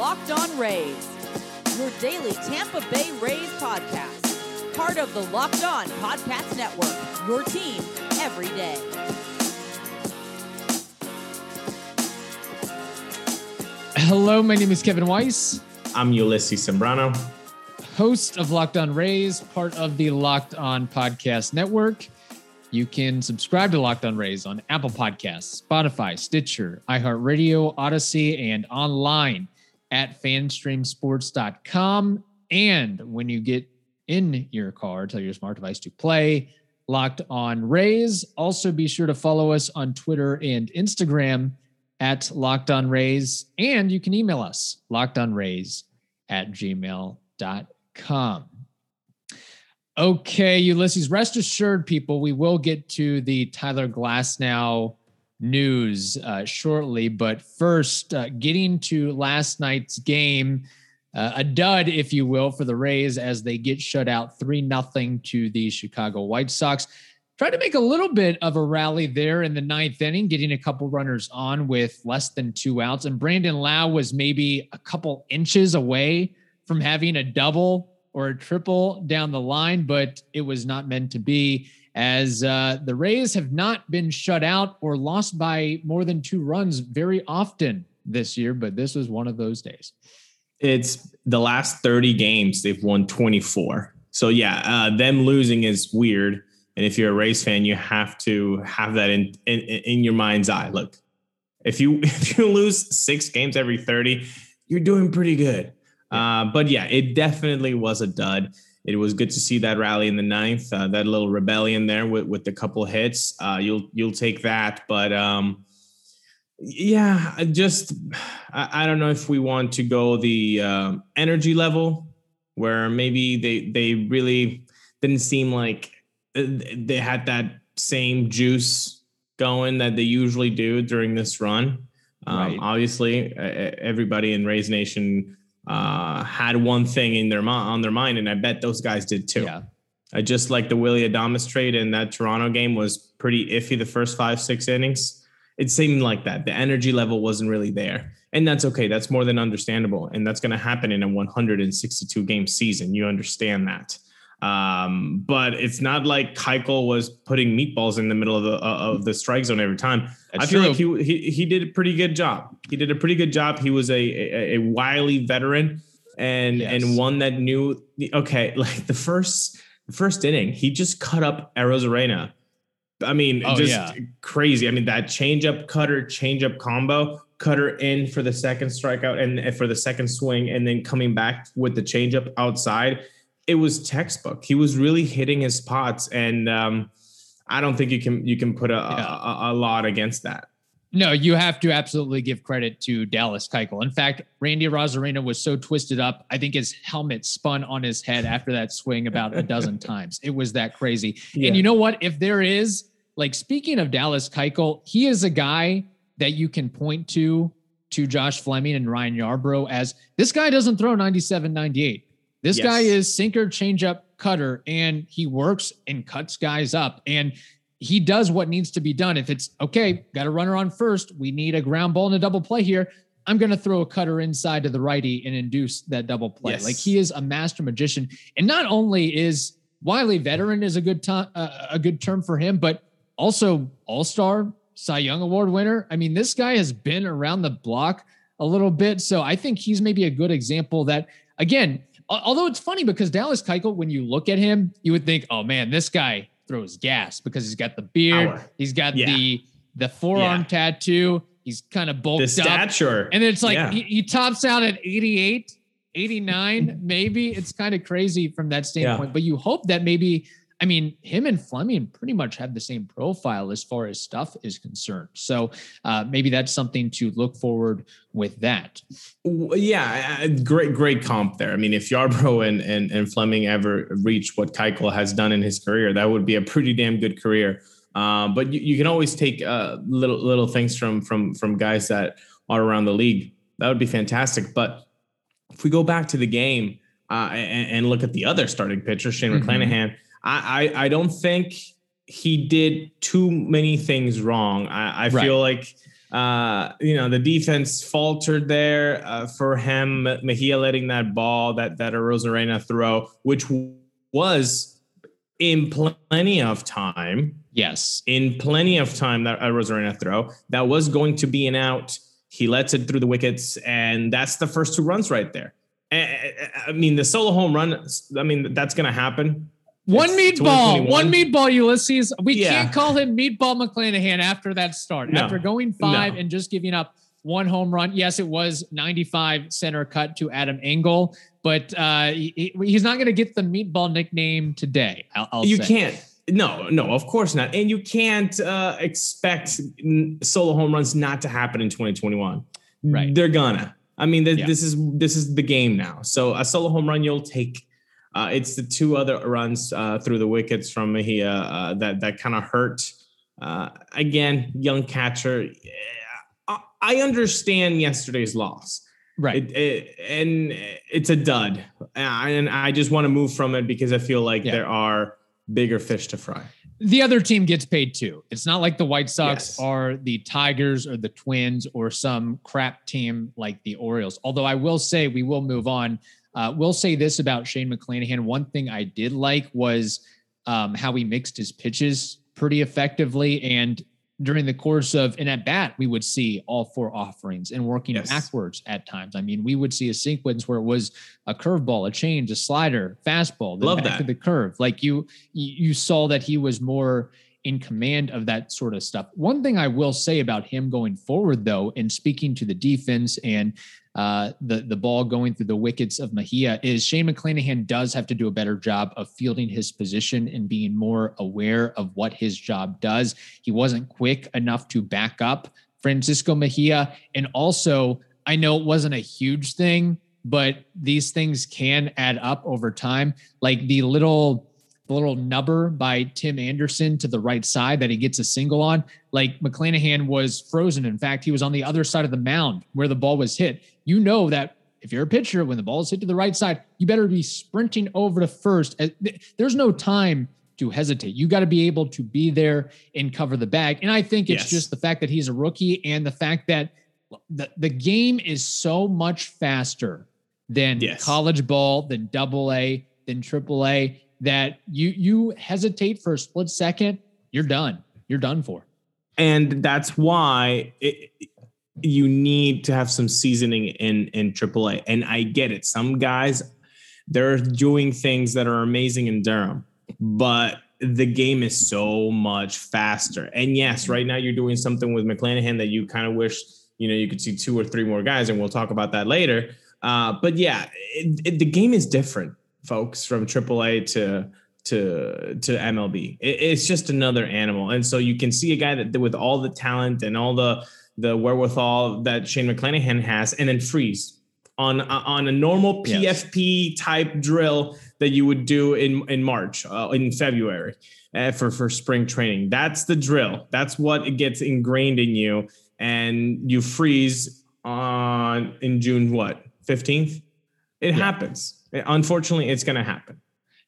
Locked On Rays, your daily Tampa Bay Rays podcast. Part of the Locked On Podcast Network, your team every day. Hello, my name is Kevin Weiss, I'm Ulysses Sembrano. host of Locked On Rays, part of the Locked On Podcast Network. You can subscribe to Locked On Rays on Apple Podcasts, Spotify, Stitcher, iHeartRadio, Audacy, and online at fanstreamsports.com. And when you get in your car, tell your smart device to play Locked On Rays. Also, be sure to follow us on Twitter and Instagram at Locked On Rays. And you can email us, lockedonrays at gmail.com. Okay, Ulysses, rest assured, people, we will get to the Tyler Glasnow news uh, shortly. But first, uh, getting to last night's game, uh, a dud, if you will, for the Rays as they get shut out 3 0 to the Chicago White Sox. Tried to make a little bit of a rally there in the ninth inning, getting a couple runners on with less than two outs. And Brandon Lowe was maybe a couple inches away from having a double or a triple down the line, but it was not meant to be as uh, the Rays have not been shut out or lost by more than two runs very often this year, but this was one of those days. It's the last 30 games, they've won 24. So, yeah, uh, them losing is weird. And if you're a Rays fan, you have to have that in, in, in your mind's eye. Look, if you if you lose six games every 30, you're doing pretty good. Uh, but yeah, it definitely was a dud. It was good to see that rally in the ninth, uh, that little rebellion there with, with the couple hits. Uh, you'll you'll take that, but um, yeah, I just I, I don't know if we want to go the uh, energy level where maybe they they really didn't seem like uh, they had that same juice going that they usually do during this run. Um, Right. Obviously, everybody in Rays Nation uh, had one thing in their on their mind, and I bet those guys did too. Yeah. I just like the Willy Adames trade in that Toronto game was pretty iffy the first five, six innings. It seemed like that. The energy level wasn't really there. And that's okay. That's more than understandable. And that's going to happen in a 162 game season. You understand that. Um, but it's not like Keuchel was putting meatballs in the middle of the uh, of the strike zone every time. That's I feel like he, he he did a pretty good job. He did a pretty good job. He was a a, a wily veteran and Yes. and one that knew okay, like the first the first inning, he just cut up Arozarena. I mean, Oh, just yeah. crazy. I mean, that changeup cutter, changeup combo, cutter in for the second strikeout and for the second swing, and then coming back with the changeup outside. It was textbook. He was really hitting his spots, and um, I don't think you can you can put a, Yeah. a, a lot against that. No, you have to absolutely give credit to Dallas Keuchel. In fact, Randy Arozarena was so twisted up, I think his helmet spun on his head after that swing about a dozen times. It was that crazy. Yeah. And you know what? If there is, like, speaking of Dallas Keuchel, he is a guy that you can point to to Josh Fleming and Ryan Yarbrough as this guy doesn't throw 97, 98. This Yes. guy is sinker, changeup, cutter, and he works and cuts guys up. And he does what needs to be done. If it's okay, got a runner on first, we need a ground ball and a double play here. I'm going to throw a cutter inside to the righty and induce that double play. Yes. Like he is a master magician. And not only is Wiley veteran is a good time, uh, a good term for him, but also All Star, Cy Young Award winner. I mean, this guy has been around the block a little bit, so I think he's maybe a good example that again. Al- Although it's funny because Dallas Keuchel, when you look at him, you would think, "Oh man, this guy throws gas because he's got the beard, he's got Yeah. the the forearm Yeah. tattoo, he's kind of bulked The up, stature, and it's like Yeah. he, he tops out at 88, 89, maybe. It's kind of crazy from that standpoint. But you hope that maybe, I mean, him and Fleming pretty much have the same profile as far as stuff is concerned. So uh, maybe that's something to look forward with that. Yeah, uh, great, great comp there. I mean, if Yarbrough and, and, and Fleming ever reach what Keuchel has done in his career, that would be a pretty damn good career. Um, but you, you can always take uh, little little things from from from guys that are around the league. That would be fantastic. But if we go back to the game uh, and, and look at the other starting pitcher, Shane Mhm. McClanahan, I, I I don't think he did too many things wrong. I, I Right. feel like Uh, you know, the defense faltered there uh, for him. Mejia letting that ball, that that Arozarena throw, which was in plenty of time. Yes, in plenty of time that Arozarena throw that was going to be an out. He lets it through the wickets, and that's the first two runs right there. I mean, the solo home run. I mean, that's going to happen. One it's meatball, one meatball, Ulysses. We yeah. can't call him Meatball McClanahan after that start. No. After going five no. and just giving up one home run. Yes, it was 95 center cut to Adam Engel, but uh, he, he's not going to get the meatball nickname today. I'll, I'll you say. can't. No, no, of course not. And you can't uh, expect solo home runs not to happen in 2021. Right. They're gonna. I mean, th- yeah. this is this is the game now. So a solo home run you'll take. Uh, it's the two other runs uh, through the wickets from Mejia uh, that that kind of hurt. Uh, again, young catcher. I understand yesterday's loss, right? It, it, and it's a dud, and I just want to move from it because I feel like yeah. there are bigger fish to fry the other team gets paid too. It's not like the White Sox yes. are the Tigers or the Twins or some crap team like the Orioles. Although I will say, we will move on. Uh, we'll say this about Shane McClanahan. One thing I did like was um, how he mixed his pitches pretty effectively. And during the course of an at bat, we would see all four offerings and working yes. backwards at times. I mean, we would see a sequence where it was a curveball, a change, a slider, fastball, then Love back that. to the curve. Like you, you saw that he was more in command of that sort of stuff. One thing I will say about him going forward, though, in speaking to the defense and uh, the the ball going through the wickets of Mejia is Shane McClanahan does have to do a better job of fielding his position and being more aware of what his job does. He wasn't quick enough to back up Francisco Mejia, and also I know it wasn't a huge thing, but these things can add up over time. Like the little little nubber by Tim Anderson to the right side that he gets a single on. Like McClanahan was frozen. In fact, he was on the other side of the mound where the ball was hit. You know that if you're a pitcher, when the ball is hit to the right side, you better be sprinting over to first. Uh, there's no time to hesitate. You got to be able to be there and cover the bag. And I think it's yes. just the fact that he's a rookie and the fact that the, the game is so much faster than yes. college ball, than double A, than triple A that you you hesitate for a split second, you're done. You're done for. And that's why it, you need to have some seasoning in in AAA. And I get it. Some guys they're doing things that are amazing in Durham, but the game is so much faster. And yes, right now you're doing something with McClanahan that you kind of wish you know you could see two or three more guys, and we'll talk about that later. Uh, but yeah, it, it, the game is different folks from AAA to to to MLB. It, it's just another animal, and so you can see a guy that with all the talent and all the the wherewithal that Shane McClanahan has, and then freeze on on a normal PFP yes. type drill that you would do in in March, uh, in February uh, for for spring training. That's the drill. That's what it gets ingrained in you, and you freeze on in June what fifteenth. It yeah. happens Unfortunately, it's going to happen.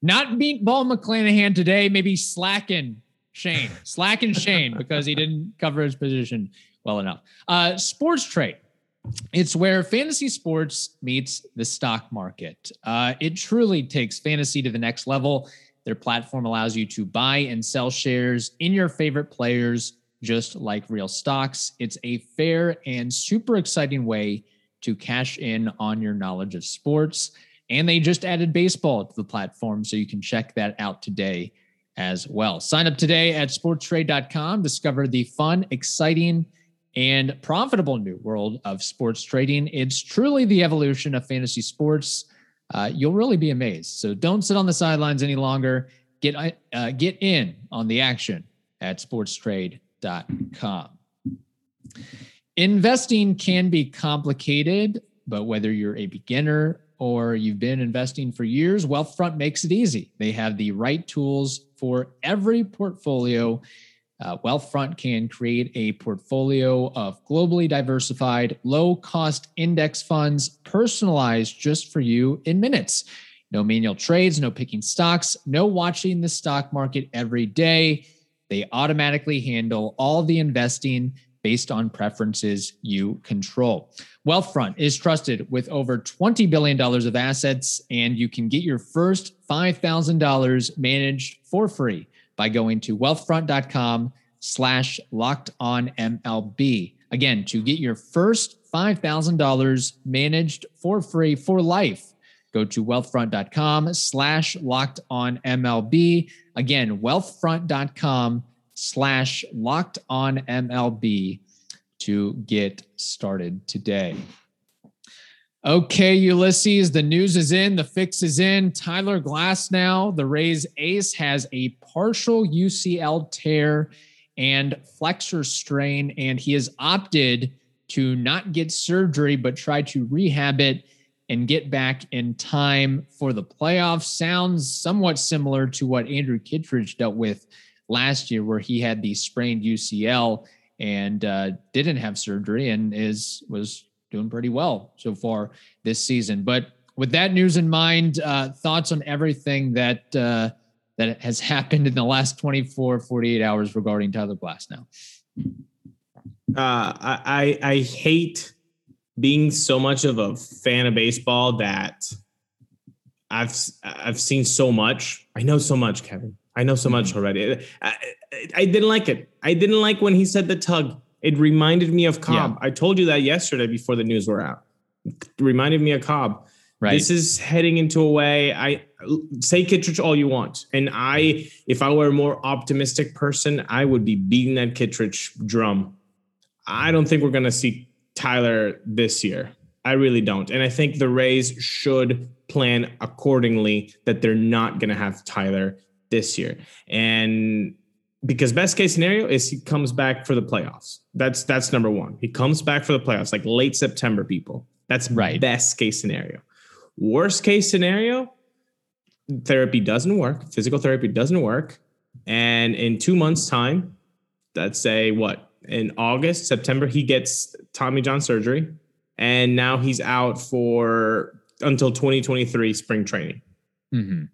Not Meatball McClanahan today, maybe slacking Shane, slacking Shane because he didn't cover his position well enough. Uh, sports trade. It's where fantasy sports meets the stock market. Uh, it truly takes fantasy to the next level. Their platform allows you to buy and sell shares in your favorite players, just like real stocks. It's a fair and super exciting way to cash in on your knowledge of sports. And they just added baseball to the platform, so you can check that out today as well. Sign up today at sportstrade.com. Discover the fun, exciting, and profitable new world of sports trading. It's truly the evolution of fantasy sports. Uh, you'll really be amazed. So don't sit on the sidelines any longer. Get uh, get in on the action at sportstrade.com. Investing can be complicated, but whether you're a beginner or you've been investing for years, Wealthfront makes it easy. They have the right tools for every portfolio. Uh, Wealthfront can create a portfolio of globally diversified, low cost index funds personalized just for you in minutes. No manual trades, no picking stocks, no watching the stock market every day. They automatically handle all the investing based on preferences you control. Wealthfront is trusted with over $20 billion of assets, and you can get your first $5,000 managed for free by going to wealthfront.com slash locked on MLB. Again, to get your first $5,000 managed for free for life, go to wealthfront.com slash locked on MLB. Again, wealthfront.com slash locked on MLB to get started today. Okay, Ulysses, the news is in, the fix is in. Tyler Glasnow, the Rays ace, has a partial UCL tear and flexor strain, and he has opted to not get surgery, but try to rehab it and get back in time for the playoffs. Sounds somewhat similar to what Andrew Kittredge dealt with last year, where he had the sprained UCL and uh, didn't have surgery and is was doing pretty well so far this season. But with that news in mind, uh, thoughts on everything that uh, that has happened in the last 24, 48 hours regarding Tyler Glasnow. Uh, I I hate being so much of a fan of baseball that I've I've seen so much. I know so much, Kevin. I know so much mm-hmm. already. I, I, didn't like it. I didn't like when he said the tug. It reminded me of Cobb. Yeah. I told you that yesterday before the news were out. It reminded me of Cobb. Right. This is heading into a way. I say Kittredge all you want, and I, if I were a more optimistic person, I would be beating that Kittredge drum. I don't think we're going to see Tyler this year. I really don't, and I think the Rays should plan accordingly that they're not going to have Tyler this year. And because best case scenario is he comes back for the playoffs. That's that's number one. He comes back for the playoffs, like late September, people. That's right. Best case scenario. Worst case scenario, therapy doesn't work. Physical therapy doesn't work. And in two months' time, let's say what in August, September, he gets Tommy John surgery, and now he's out for until 2023 spring training. Mm-hmm.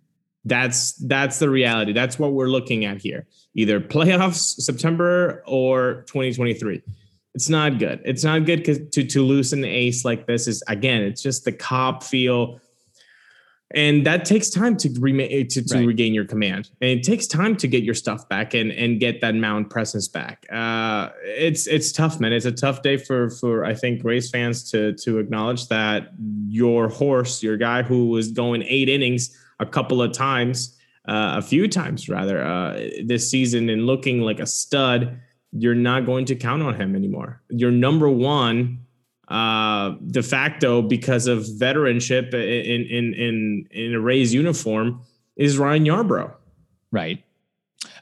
That's that's the reality. That's what we're looking at here. Either playoffs September or 2023. It's not good. It's not good to to lose an ace like this is again. It's just the cop feel, and that takes time to remain to, to right. regain your command, and it takes time to get your stuff back and and get that mound presence back. Uh, it's it's tough, man. It's a tough day for for I think Rays fans to to acknowledge that your horse, your guy who was going eight innings a couple of times, uh, a few times rather, uh, this season and looking like a stud, you're not going to count on him anymore. Your number one uh, de facto because of veteranship in in in in a Rays uniform is Ryan Yarbrough. Right.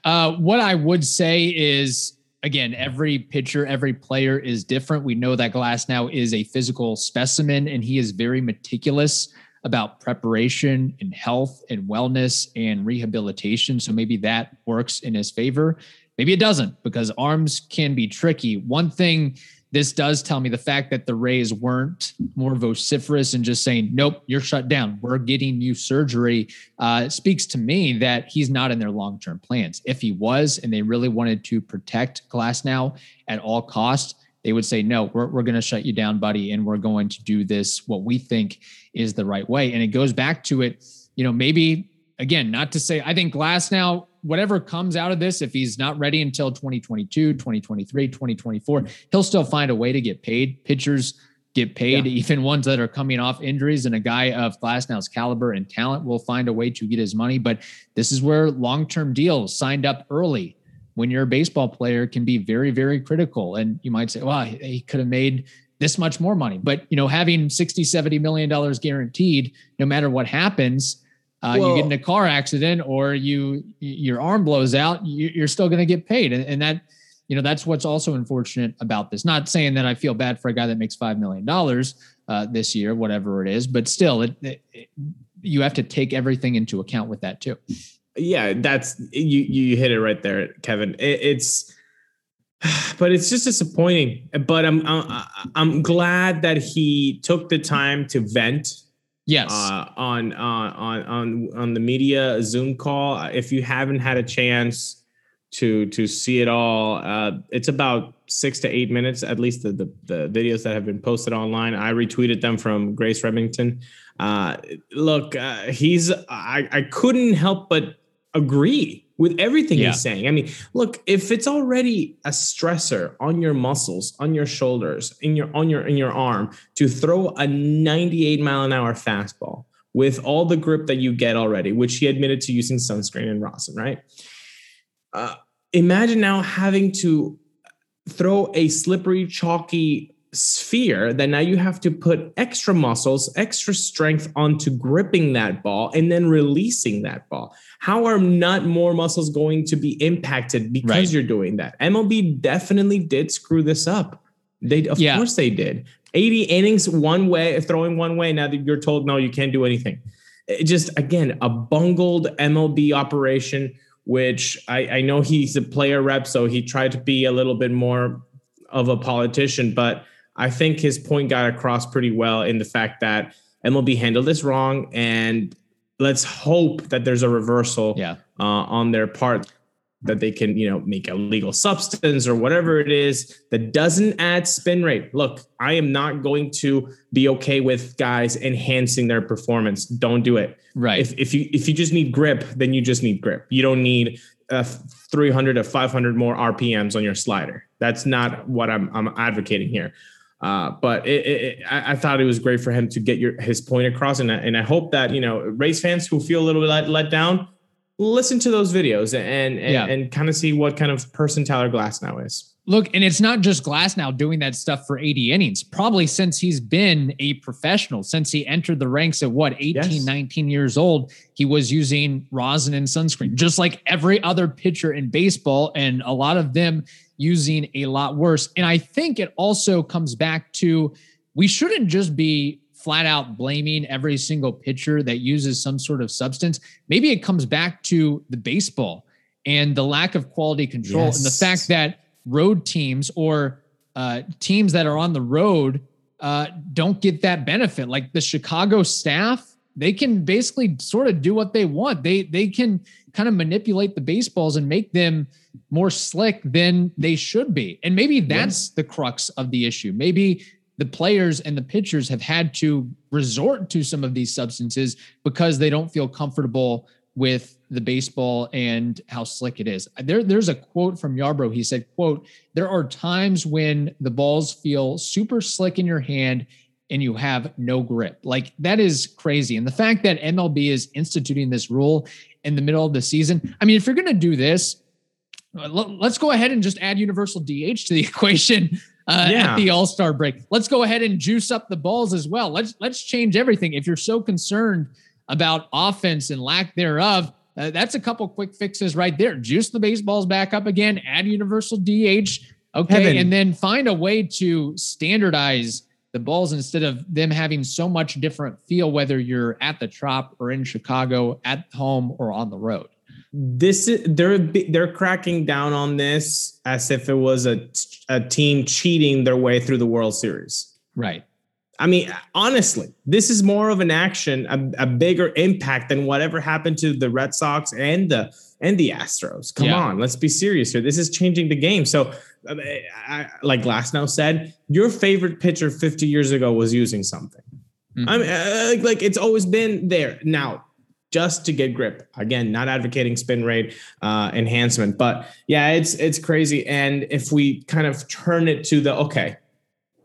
Uh, what I would say is again, every pitcher, every player is different. We know that Glasnow is a physical specimen and he is very meticulous about preparation and health and wellness and rehabilitation. So maybe that works in his favor. Maybe it doesn't because arms can be tricky. One thing this does tell me the fact that the Rays weren't more vociferous and just saying, nope, you're shut down. We're getting you surgery uh, speaks to me that he's not in their long term plans. If he was and they really wanted to protect Glasnow at all costs, they would say, no, we're, we're going to shut you down, buddy. And we're going to do this, what we think is the right way. And it goes back to it, you know, maybe again, not to say, I think Glasnow, whatever comes out of this, if he's not ready until 2022, 2023, 2024, he'll still find a way to get paid. Pitchers get paid, yeah. even ones that are coming off injuries. And a guy of Glasnow's caliber and talent will find a way to get his money. But this is where long term deals signed up early when you're a baseball player can be very, very critical. And you might say, well, he could have made this much more money. But, you know, having 60, 70 million dollars guaranteed, no matter what happens, uh, well, you get in a car accident or you, your arm blows out, you, are still going to get paid. And, and that, you know, that's what's also unfortunate about this. Not saying that I feel bad for a guy that makes $5 million uh, this year, whatever it is, but still it, it, it, you have to take everything into account with that too yeah, that's you. You hit it right there, Kevin. It, it's, but it's just disappointing. But I'm, I'm I'm glad that he took the time to vent. Yes. Uh, on uh, on on on the media Zoom call. If you haven't had a chance to to see it all. Uh, it's about six to eight minutes, at least the, the, the videos that have been posted online. I retweeted them from Grace Remington. Uh, look, uh, he's I, I couldn't help but agree with everything yeah. he's saying. I mean, look, if it's already a stressor on your muscles, on your shoulders, in your on your in your arm to throw a 98 mile an hour fastball with all the grip that you get already, which he admitted to using sunscreen and rosin, right? Uh, imagine now having to throw a slippery, chalky sphere that now you have to put extra muscles, extra strength onto gripping that ball and then releasing that ball. How are not more muscles going to be impacted because right. you're doing that? MLB definitely did screw this up. They of yeah. course they did. 80 innings one way, throwing one way. Now that you're told no, you can't do anything. It just again a bungled MLB operation which I, I know he's a player rep, so he tried to be a little bit more of a politician, but I think his point got across pretty well in the fact that MLB handled this wrong, and let's hope that there's a reversal yeah. uh, on their part that they can, you know, make a legal substance or whatever it is that doesn't add spin rate. Look, I am not going to be okay with guys enhancing their performance. Don't do it. Right. If, if you if you just need grip, then you just need grip. You don't need uh, 300 to 500 more RPMs on your slider. That's not what I'm I'm advocating here. Uh, but it, it, I, I, thought it was great for him to get your his point across, and I, and I hope that you know Rays fans who feel a little bit let, let down listen to those videos and and, yeah. and kind of see what kind of person Tyler Glasnow is. Look, and it's not just Glasnow doing that stuff for 80 innings. Probably since he's been a professional, since he entered the ranks at what, 18, yes. 19 years old, he was using rosin and sunscreen, just like every other pitcher in baseball, and a lot of them using a lot worse. And I think it also comes back to we shouldn't just be flat out blaming every single pitcher that uses some sort of substance. Maybe it comes back to the baseball and the lack of quality control yes. and the fact that road teams or uh, teams that are on the road uh, don't get that benefit. Like the Chicago staff, they can basically sort of do what they want. They they can kind of manipulate the baseballs and make them more slick than they should be. And maybe that's yeah. the crux of the issue. Maybe the players and the pitchers have had to resort to some of these substances because they don't feel comfortable with the baseball and how slick it is. There, there's a quote from Yarbrough. He said, quote, there are times when the balls feel super slick in your hand and you have no grip. Like that is crazy. And the fact that MLB is instituting this rule in the middle of the season, I mean, if you're going to do this, let's go ahead and just add universal DH to the equation uh, yeah. at the All Star break. Let's go ahead and juice up the balls as well. Let's let's change everything. If you're so concerned about offense and lack thereof, uh, that's a couple quick fixes right there. Juice the baseballs back up again. Add universal DH. Okay, Heaven. and then find a way to standardize the balls instead of them having so much different feel whether you're at the Trop or in Chicago, at home or on the road this is they're they're cracking down on this as if it was a a team cheating their way through the World Series. Right. I mean, honestly, this is more of an action, a, a bigger impact than whatever happened to the Red Sox and the and the Astros. Come yeah. on, let's be serious here. This is changing the game. So, I, like Glasnow said, your favorite pitcher 50 years ago was using something. Mm-hmm. I mean, uh, like it's always been there. Now, just to get grip. Again, not advocating spin rate uh, enhancement, but yeah, it's it's crazy. And if we kind of turn it to the okay,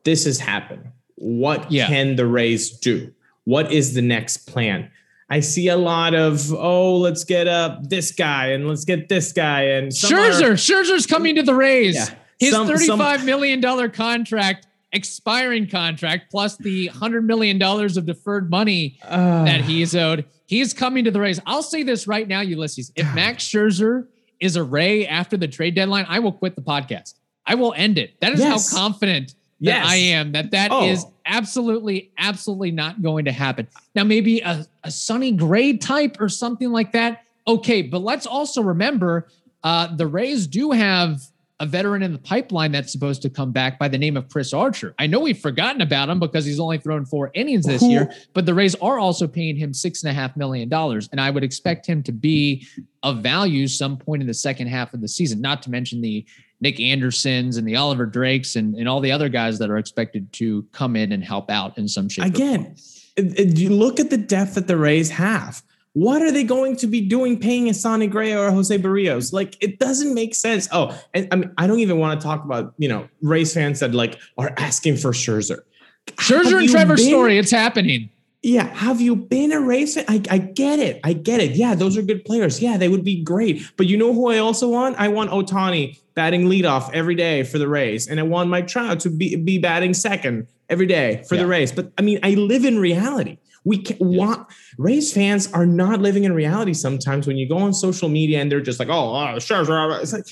this has happened. What yeah. can the Rays do? What is the next plan? I see a lot of oh, let's get up this guy and let's get this guy and Scherzer. Are, Scherzer's coming to the Rays. Yeah. His some, thirty-five some, million dollar contract expiring contract plus the hundred million dollars of deferred money uh, that he's owed. He's coming to the Rays. I'll say this right now, Ulysses. If Max Scherzer is a Ray after the trade deadline, I will quit the podcast. I will end it. That is yes. how confident yes. I am that that oh. is absolutely, absolutely not going to happen. Now, maybe a, a Sonny Gray type or something like that. Okay, but let's also remember uh, the Rays do have a veteran in the pipeline that's supposed to come back by the name of Chris Archer. I know we've forgotten about him because he's only thrown four innings this year, but the Rays are also paying him six and a half million dollars. And I would expect him to be of value some point in the second half of the season, not to mention the Nick Andersons and the Oliver Drakes and, and all the other guys that are expected to come in and help out in some shape. Again, it- it- you look at the depth that the Rays have. What are they going to be doing paying a Sonny Gray or a Jose Berrios? Like it doesn't make sense. Oh, and I mean, I don't even want to talk about, you know, Rays fans that like are asking for Scherzer. Scherzer Have and Trevor been- Story, it's happening. Yeah, have you been a Rays fan? I, I get it. I get it. Yeah, those are good players. Yeah, they would be great. But you know who I also want? I want Otani batting leadoff every day for the Rays, and I want Mike Trout to be, be batting second every day for Yeah. the Rays. But I mean, I live in reality. We can, want Rays fans are not living in reality sometimes when you go on social media and they're just like, oh, uh, Scherzer. It's like,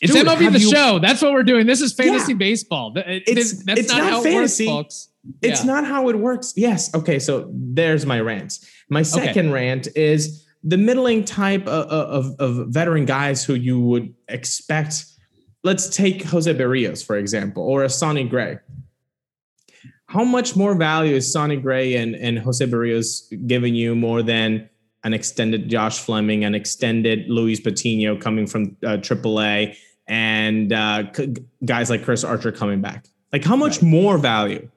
It's Dude, MLB the you- show. That's what we're doing. This is fantasy Yeah. baseball. It- It's- that's it's not, not how fantasy. it works, folks. It's Yeah. not how it works. Yes. Okay. So there's my rant. My second rant is the middling type of, of, of veteran guys who you would expect. Let's take Jose Berrios, for example, or a Sonny Gray. How much more value is Sonny Gray and, and Jose Berrios giving you more than an extended Josh Fleming, an extended Luis Patino coming from uh, AAA, and uh, c- guys like Chris Archer coming back? Like, how much more value?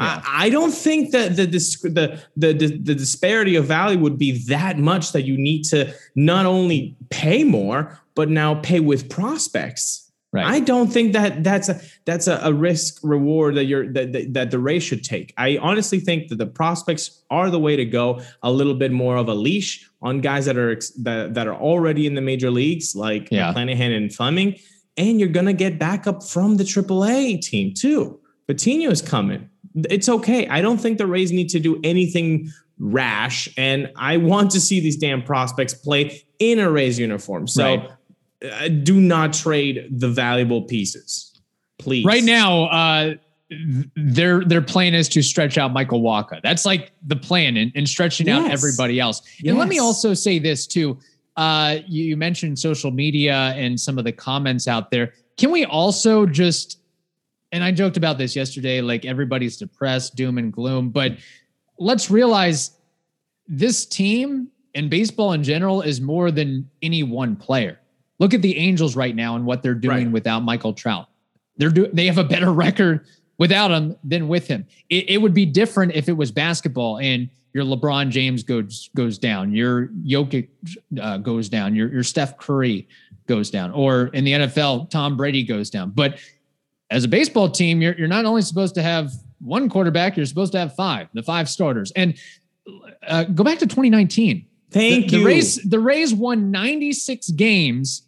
Yeah. I, I don't think that the, the the the the disparity of value would be that much that you need to not only pay more but now pay with prospects. Right. I don't think that that's a that's a, a risk reward that you're that, that that the Rays should take. I honestly think that the prospects are the way to go. A little bit more of a leash on guys that are that, that are already in the major leagues, like Yeah. McClanahan and Fleming, and you're gonna get backup from the AAA team too. Patino is coming. It's okay. I don't think the Rays need to do anything rash, and I want to see these damn prospects play in a Rays uniform. So Right. Uh, do not trade the valuable pieces, please. Right now, uh, their their plan is to stretch out Michael Wacha. That's like the plan, and, and stretching out everybody else. And let me also say this too. Uh, you, you mentioned social media and some of the comments out there. Can we also just and I joked about this yesterday, like everybody's depressed, doom and gloom, but let's realize this team and baseball in general is more than any one player. Look at the Angels right now and what they're doing Right. without Michael Trout. They're do they have a better record without him than with him. It, it would be different if it was basketball and your LeBron James goes goes down, your Jokic uh, goes down, your your Steph Curry goes down, or in the NFL Tom Brady goes down. But as a baseball team, you're you're not only supposed to have one quarterback, you're supposed to have five, the five starters. And uh, go back to 2019. Thank the, you. The Rays, the Rays won 96 games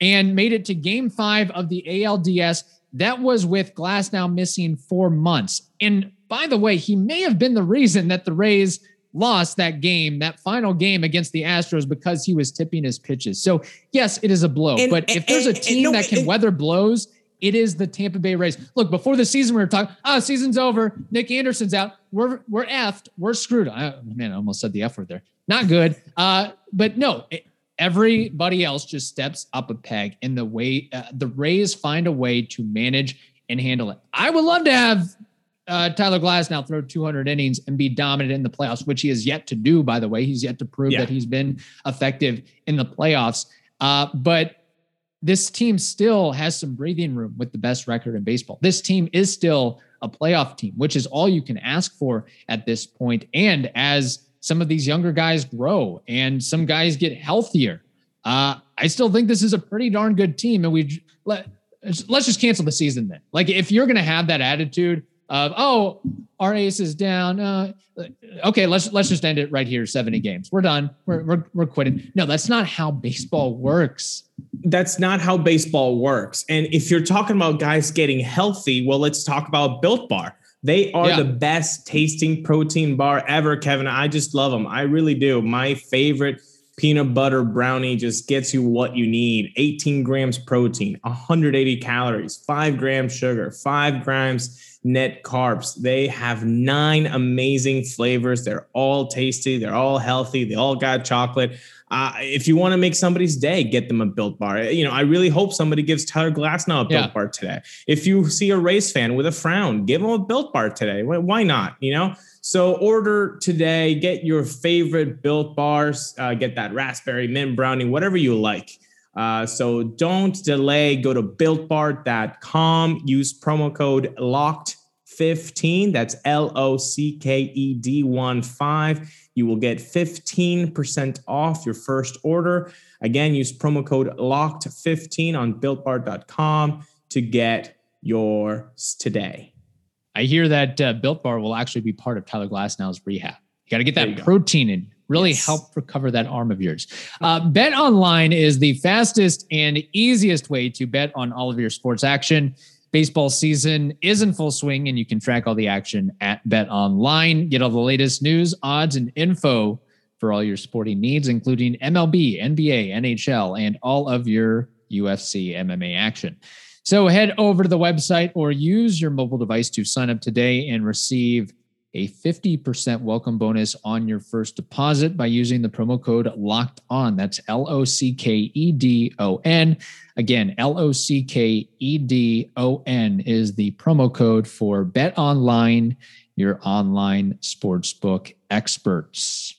and made it to game five of the ALDS. That was with Glasnow missing four months. And by the way, he may have been the reason that the Rays lost that game, that final game against the Astros, because he was tipping his pitches. So, yes, it is a blow. And- but if there's a and- and team no, that can and- weather blows, it is the Tampa Bay Rays. Look, before the season, we were talking, oh, season's over. Nick Anderson's out. We're we're effed. We're screwed. I, man, I almost said the F word there. Not good. Uh, but no, it- everybody else just steps up a peg in the way uh, the Rays find a way to manage and handle it. I would love to have uh, Tyler Glasnow throw 200 innings and be dominant in the playoffs, which he has yet to do, by the way. He's yet to prove Yeah. that he's been effective in the playoffs. Uh, but this team still has some breathing room with the best record in baseball. This team is still a playoff team, which is all you can ask for at this point. And as some of these younger guys grow and some guys get healthier, uh, I still think this is a pretty darn good team. And we let let's just cancel the season then. Like if you're going to have that attitude of oh our ace is down, uh, okay let's let's just end it right here. Seventy games, we're done. We're we're, we're quitting. No, that's not how baseball works. that's not how baseball works. And if you're talking about guys getting healthy, well, let's talk about Built Bar. They are Yeah. the best tasting protein bar ever, Kevin. I just love them. I really do. My favorite peanut butter brownie just gets you what you need 18 grams protein, 180 calories, five grams sugar, five grams net carbs. They have nine amazing flavors. They're all tasty, they're all healthy, they all got chocolate. Uh, if you want to make somebody's day, get them a built bar. You know, I really hope somebody gives Tyler Glasnow a built Yeah. bar today. If you see a Rays fan with a frown, give them a built bar today. Why, why not? You know, so order today, get your favorite built bars, uh, get that raspberry mint brownie, whatever you like. Uh, so don't delay. Go to builtbar.com. Use promo code locked15. That's L O C K E D 1 5. You will get 15% off your first order. Again, use promo code locked15 on builtbar.com to get yours today. I hear that uh, Built Bar will actually be part of Tyler Glasnow's rehab. You got to get that you go. protein in, really Yes. help recover that arm of yours. Uh, bet online is the fastest and easiest way to bet on all of your sports action. Baseball season is in full swing, and you can track all the action at Bet Online. Get all the latest news, odds, and info for all your sporting needs, including MLB, NBA, NHL, and all of your UFC MMA action. So head over to the website or use your mobile device to sign up today and receive a 50% welcome bonus on your first deposit by using the promo code locked on. That's L O C K E D O N. Again, L O C K E D O N is the promo code for Bet Online, your online sportsbook experts.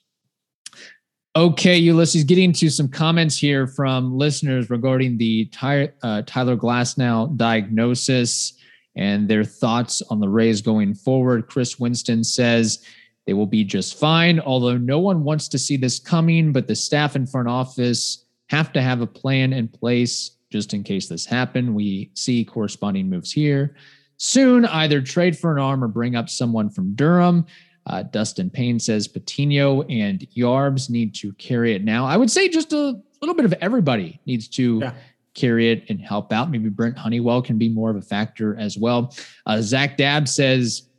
Okay, Ulysses, getting to some comments here from listeners regarding the uh, Tyler Glasnow diagnosis and their thoughts on the Rays going forward. Chris Winston says they will be just fine, although no one wants to see this coming, but the staff in front office have to have a plan in place just in case this happened. We see corresponding moves here. Soon, either trade for an arm or bring up someone from Durham. Uh, Dustin Payne says Patino and Yarbs need to carry it now. I would say just a little bit of everybody needs to Yeah. Carry it and help out. Maybe Brent Honeywell can be more of a factor as well. Uh, Zach Dabb says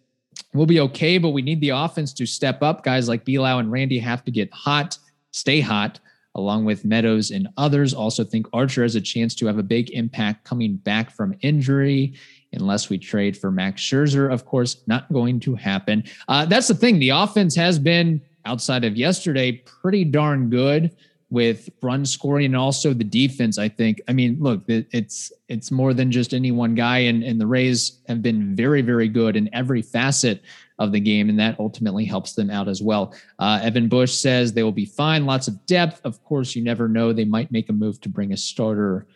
we'll be okay, but we need the offense to step up. Guys like Belau and Randy have to get hot, stay hot, along with Meadows and others. Also think Archer has a chance to have a big impact coming back from injury. Unless we trade for Max Scherzer, of course, not going to happen. Uh, that's the thing. The offense has been outside of yesterday pretty darn good with run scoring and also the defense. I think. I mean, look, it's it's more than just any one guy, and and the Rays have been very very good in every facet of the game, and that ultimately helps them out as well. Uh, Evan Bush says they will be fine. Lots of depth. Of course, you never know. They might make a move to bring a starter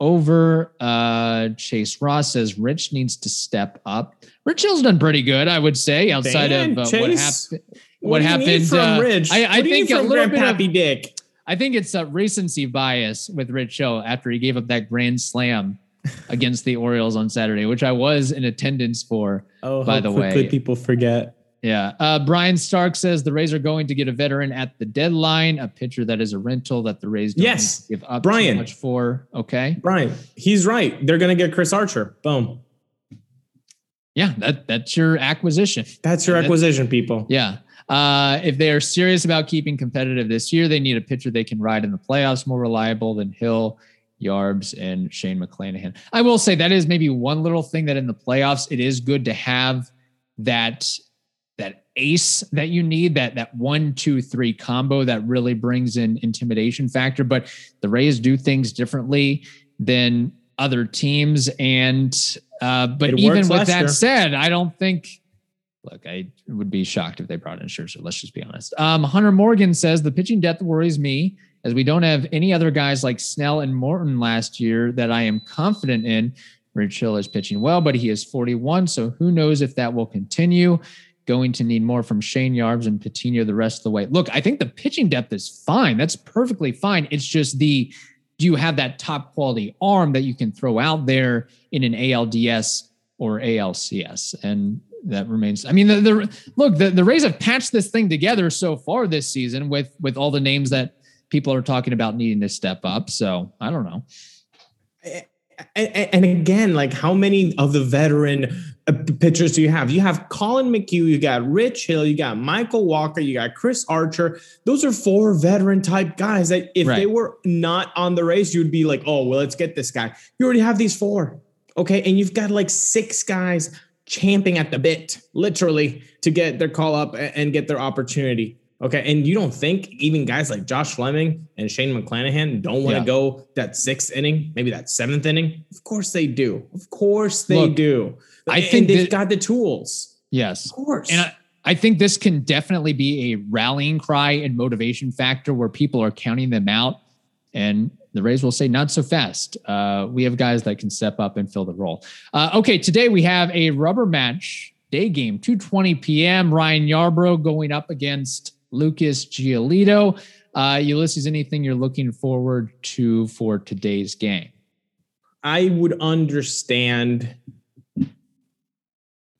over. Uh, Chase Ross says Rich needs to step up. Rich Hill's done pretty good, I would say, outside Dan, of uh, what happened. What, What do you need happened, from uh, Rich? I- I What do you think a little bit of- Dick. I think it's a recency bias with Rich Hill after he gave up that grand slam against the Orioles on Saturday, which I was in attendance for. Oh, by the way. people forget. Yeah. Uh, Brian Stark says the Rays are going to get a veteran at the deadline, a pitcher that is a rental that the Rays don't Yes. give up Brian. much for. Okay. Brian, he's right. They're going to get Chris Archer. Boom. Yeah, that that's your acquisition. That's your And acquisition, people. Yeah. Uh, if they are serious about keeping competitive this year, they need a pitcher they can ride in the playoffs more reliable than Hill, Yarbs, and Shane McClanahan. I will say that is maybe one little thing that in the playoffs it is good to have that that ace that you need that that one two three combo that really brings in intimidation factor. But the Rays do things differently than other teams, and uh, but It even with that year. said, I don't think look, I would be shocked if they brought in Scherzer. Let's just be honest. Um, Hunter Morgan says the pitching depth worries me as we don't have any other guys like Snell and Morton last year that I am confident in. Rich Hill is pitching well, but he is 41, so who knows if that will continue. Going to need more from Shane Yarbs and Patino the rest of the way. Look, I think the pitching depth is fine. That's perfectly fine. It's just the do you have that top quality arm that you can throw out there in an ALDS or ALCS? And that remains. I mean, the, the look, the, the Rays have patched this thing together so far this season with with all the names that people are talking about needing to step up. So I don't know. And, and again, like how many of the veteran uh, pitchers do you have? You have Collin McHugh, you got Rich Hill, you got Michael Wacha, you got Chris Archer. Those are four veteran type guys that if Right. they were not on the Rays, you'd be like, oh, well, let's get this guy. You already have these four. Okay. And you've got like six guys champing at the bit, literally, to get their call up and get their opportunity. Okay. And you don't think even guys like Josh Fleming and Shane McClanahan don't want to Yeah. go that sixth inning, maybe that seventh inning? Of course they do. Of course they Look, do. I And think they've that- got the tools. Yes. Of course. And I, I think this can definitely be a rallying cry and motivation factor where people are counting them out. And the Rays will say, not so fast. Uh, we have guys that can step up and fill the role. Uh, okay, today we have a rubber match day game, 2.20 p.m. Ryan Yarbrough going up against Lucas Giolito. Uh, Ulysses, anything you're looking forward to for today's game? I would understand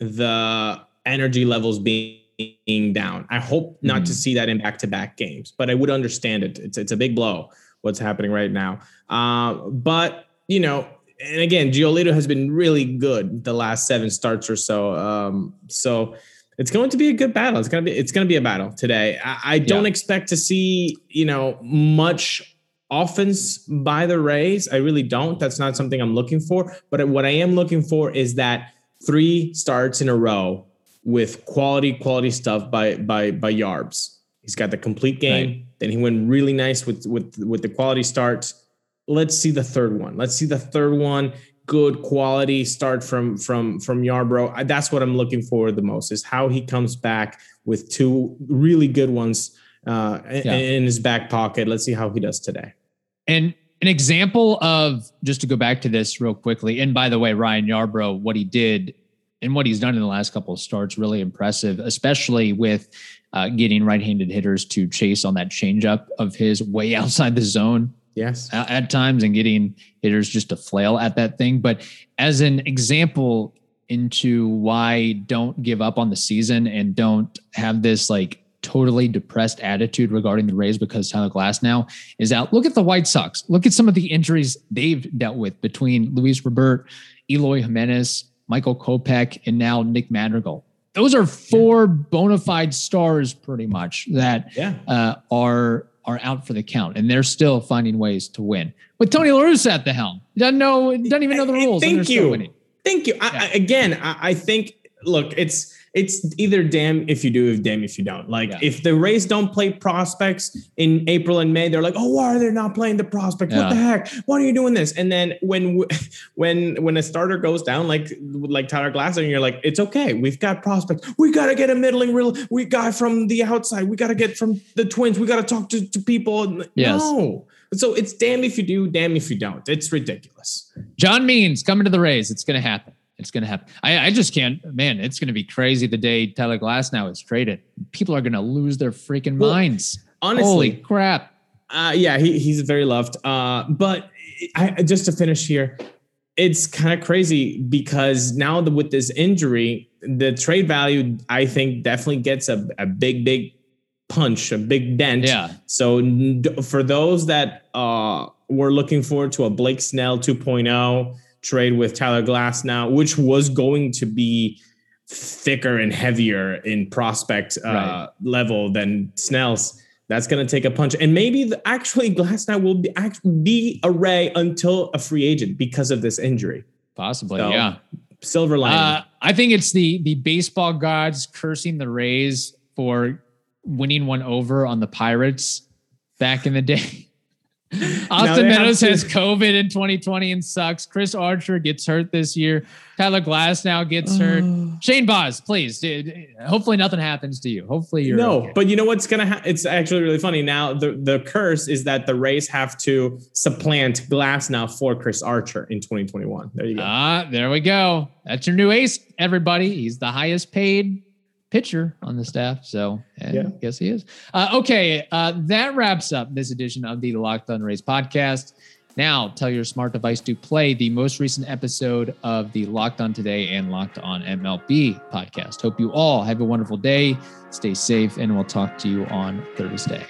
the energy levels being down. I hope not to Mhm. see that in back-to-back games, but I would understand it. It's it's a big blow what's happening right now. Uh, but you know, and again, Giolito has been really good the last seven starts or so. Um, so it's going to be a good battle. It's gonna be it's gonna be a battle today. I, I don't Yeah. expect to see you know much offense by the Rays. I really don't. That's not something I'm looking for. But what I am looking for is that three starts in a row with quality, quality stuff by by by Yarbs. He's got the complete game. Right. Then he went really nice with with with the quality starts. Let's see the third one. Let's see the third one. Good quality start from from from Yarbrough. I- That's what I'm looking for the most is how he comes back with two really good ones uh, in- Yeah. in his back pocket. Let's see how he does today. And an example of just to go back to this real quickly. And by the way, Ryan Yarbrough, what he did and what he's done in the last couple of starts, really impressive, especially with uh, getting right-handed hitters to chase on that changeup of his way outside the zone Yes. a- at times and getting hitters just to flail at that thing. But as an example into why don't give up on the season and don't have this like totally depressed attitude regarding the Rays because Tyler Glasnow is out. Look at the White Sox. Look at some of the injuries they've dealt with between Luis Robert, Eloy Jimenez, Michael Kopech, and now Nick Madrigal. Those are four bona fide stars pretty much that Yeah. uh, are are out for the count, and they're still finding ways to win. With Tony La Russa at the helm, he doesn't know, doesn't even know the rules. Thank you. Thank you. I, Yeah. I, again, I, I think look, it's it's either damn if you do, damn if you don't. Like Yeah. if the Rays don't play prospects in April and May, they're like, oh, why are they not playing the prospects? What the heck? Why are you doing this? And then when when when a starter goes down, like like Tyler Glasser, and you're like, it's okay. We've got prospects. We got to get a middling real. We got from the outside. We got to get from the Twins. We got to talk to, to people. Yes. No. So it's damn if you do, damn if you don't. It's ridiculous. John Means coming to the Rays. It's going to happen. It's going to happen. I, I just can't, man. It's going to be crazy the day Tyler Glasnow is traded. People are going to lose their freaking Well, minds. Honestly, Holy crap! Uh, yeah, he, he's very loved. Uh, but I, just to finish here, it's kind of crazy because now the, with this injury, the trade value, I think, definitely gets a, a big, big punch, a big dent. Yeah, So for those that uh, were looking forward to a Blake Snell 2.0 trade with Tyler Glasnow, which was going to be thicker and heavier in prospect uh, Right. level than Snell's. That's going to take a punch, and maybe the, actually Glasnow will be act, be a Ray until a free agent because of this injury. possibly. So, yeah. Silver lining. Uh, I think it's the the baseball gods cursing the Rays for winning one over on the Pirates back in the day. Austin Meadows has COVID in 2020 and sucks. Chris Archer gets hurt this year. Tyler Glasnow gets hurt. Shane Baz, please. dude, hopefully nothing happens to you. Hopefully you're no, okay. but you know what's gonna happen? It's actually really funny. Now the the curse is that the Rays have to supplant Glasnow for Chris Archer in 2021. There you go. Ah, there we go. That's your new ace, everybody. He's the highest paid pitcher on the staff. So Yeah. I guess he is. Uh, okay. Uh, that wraps up this edition of the Locked on Rays podcast. Now tell your smart device to play the most recent episode of the Locked on Today and Locked on MLB podcast. Hope you all have a wonderful day. Stay safe, and we'll talk to you on Thursday.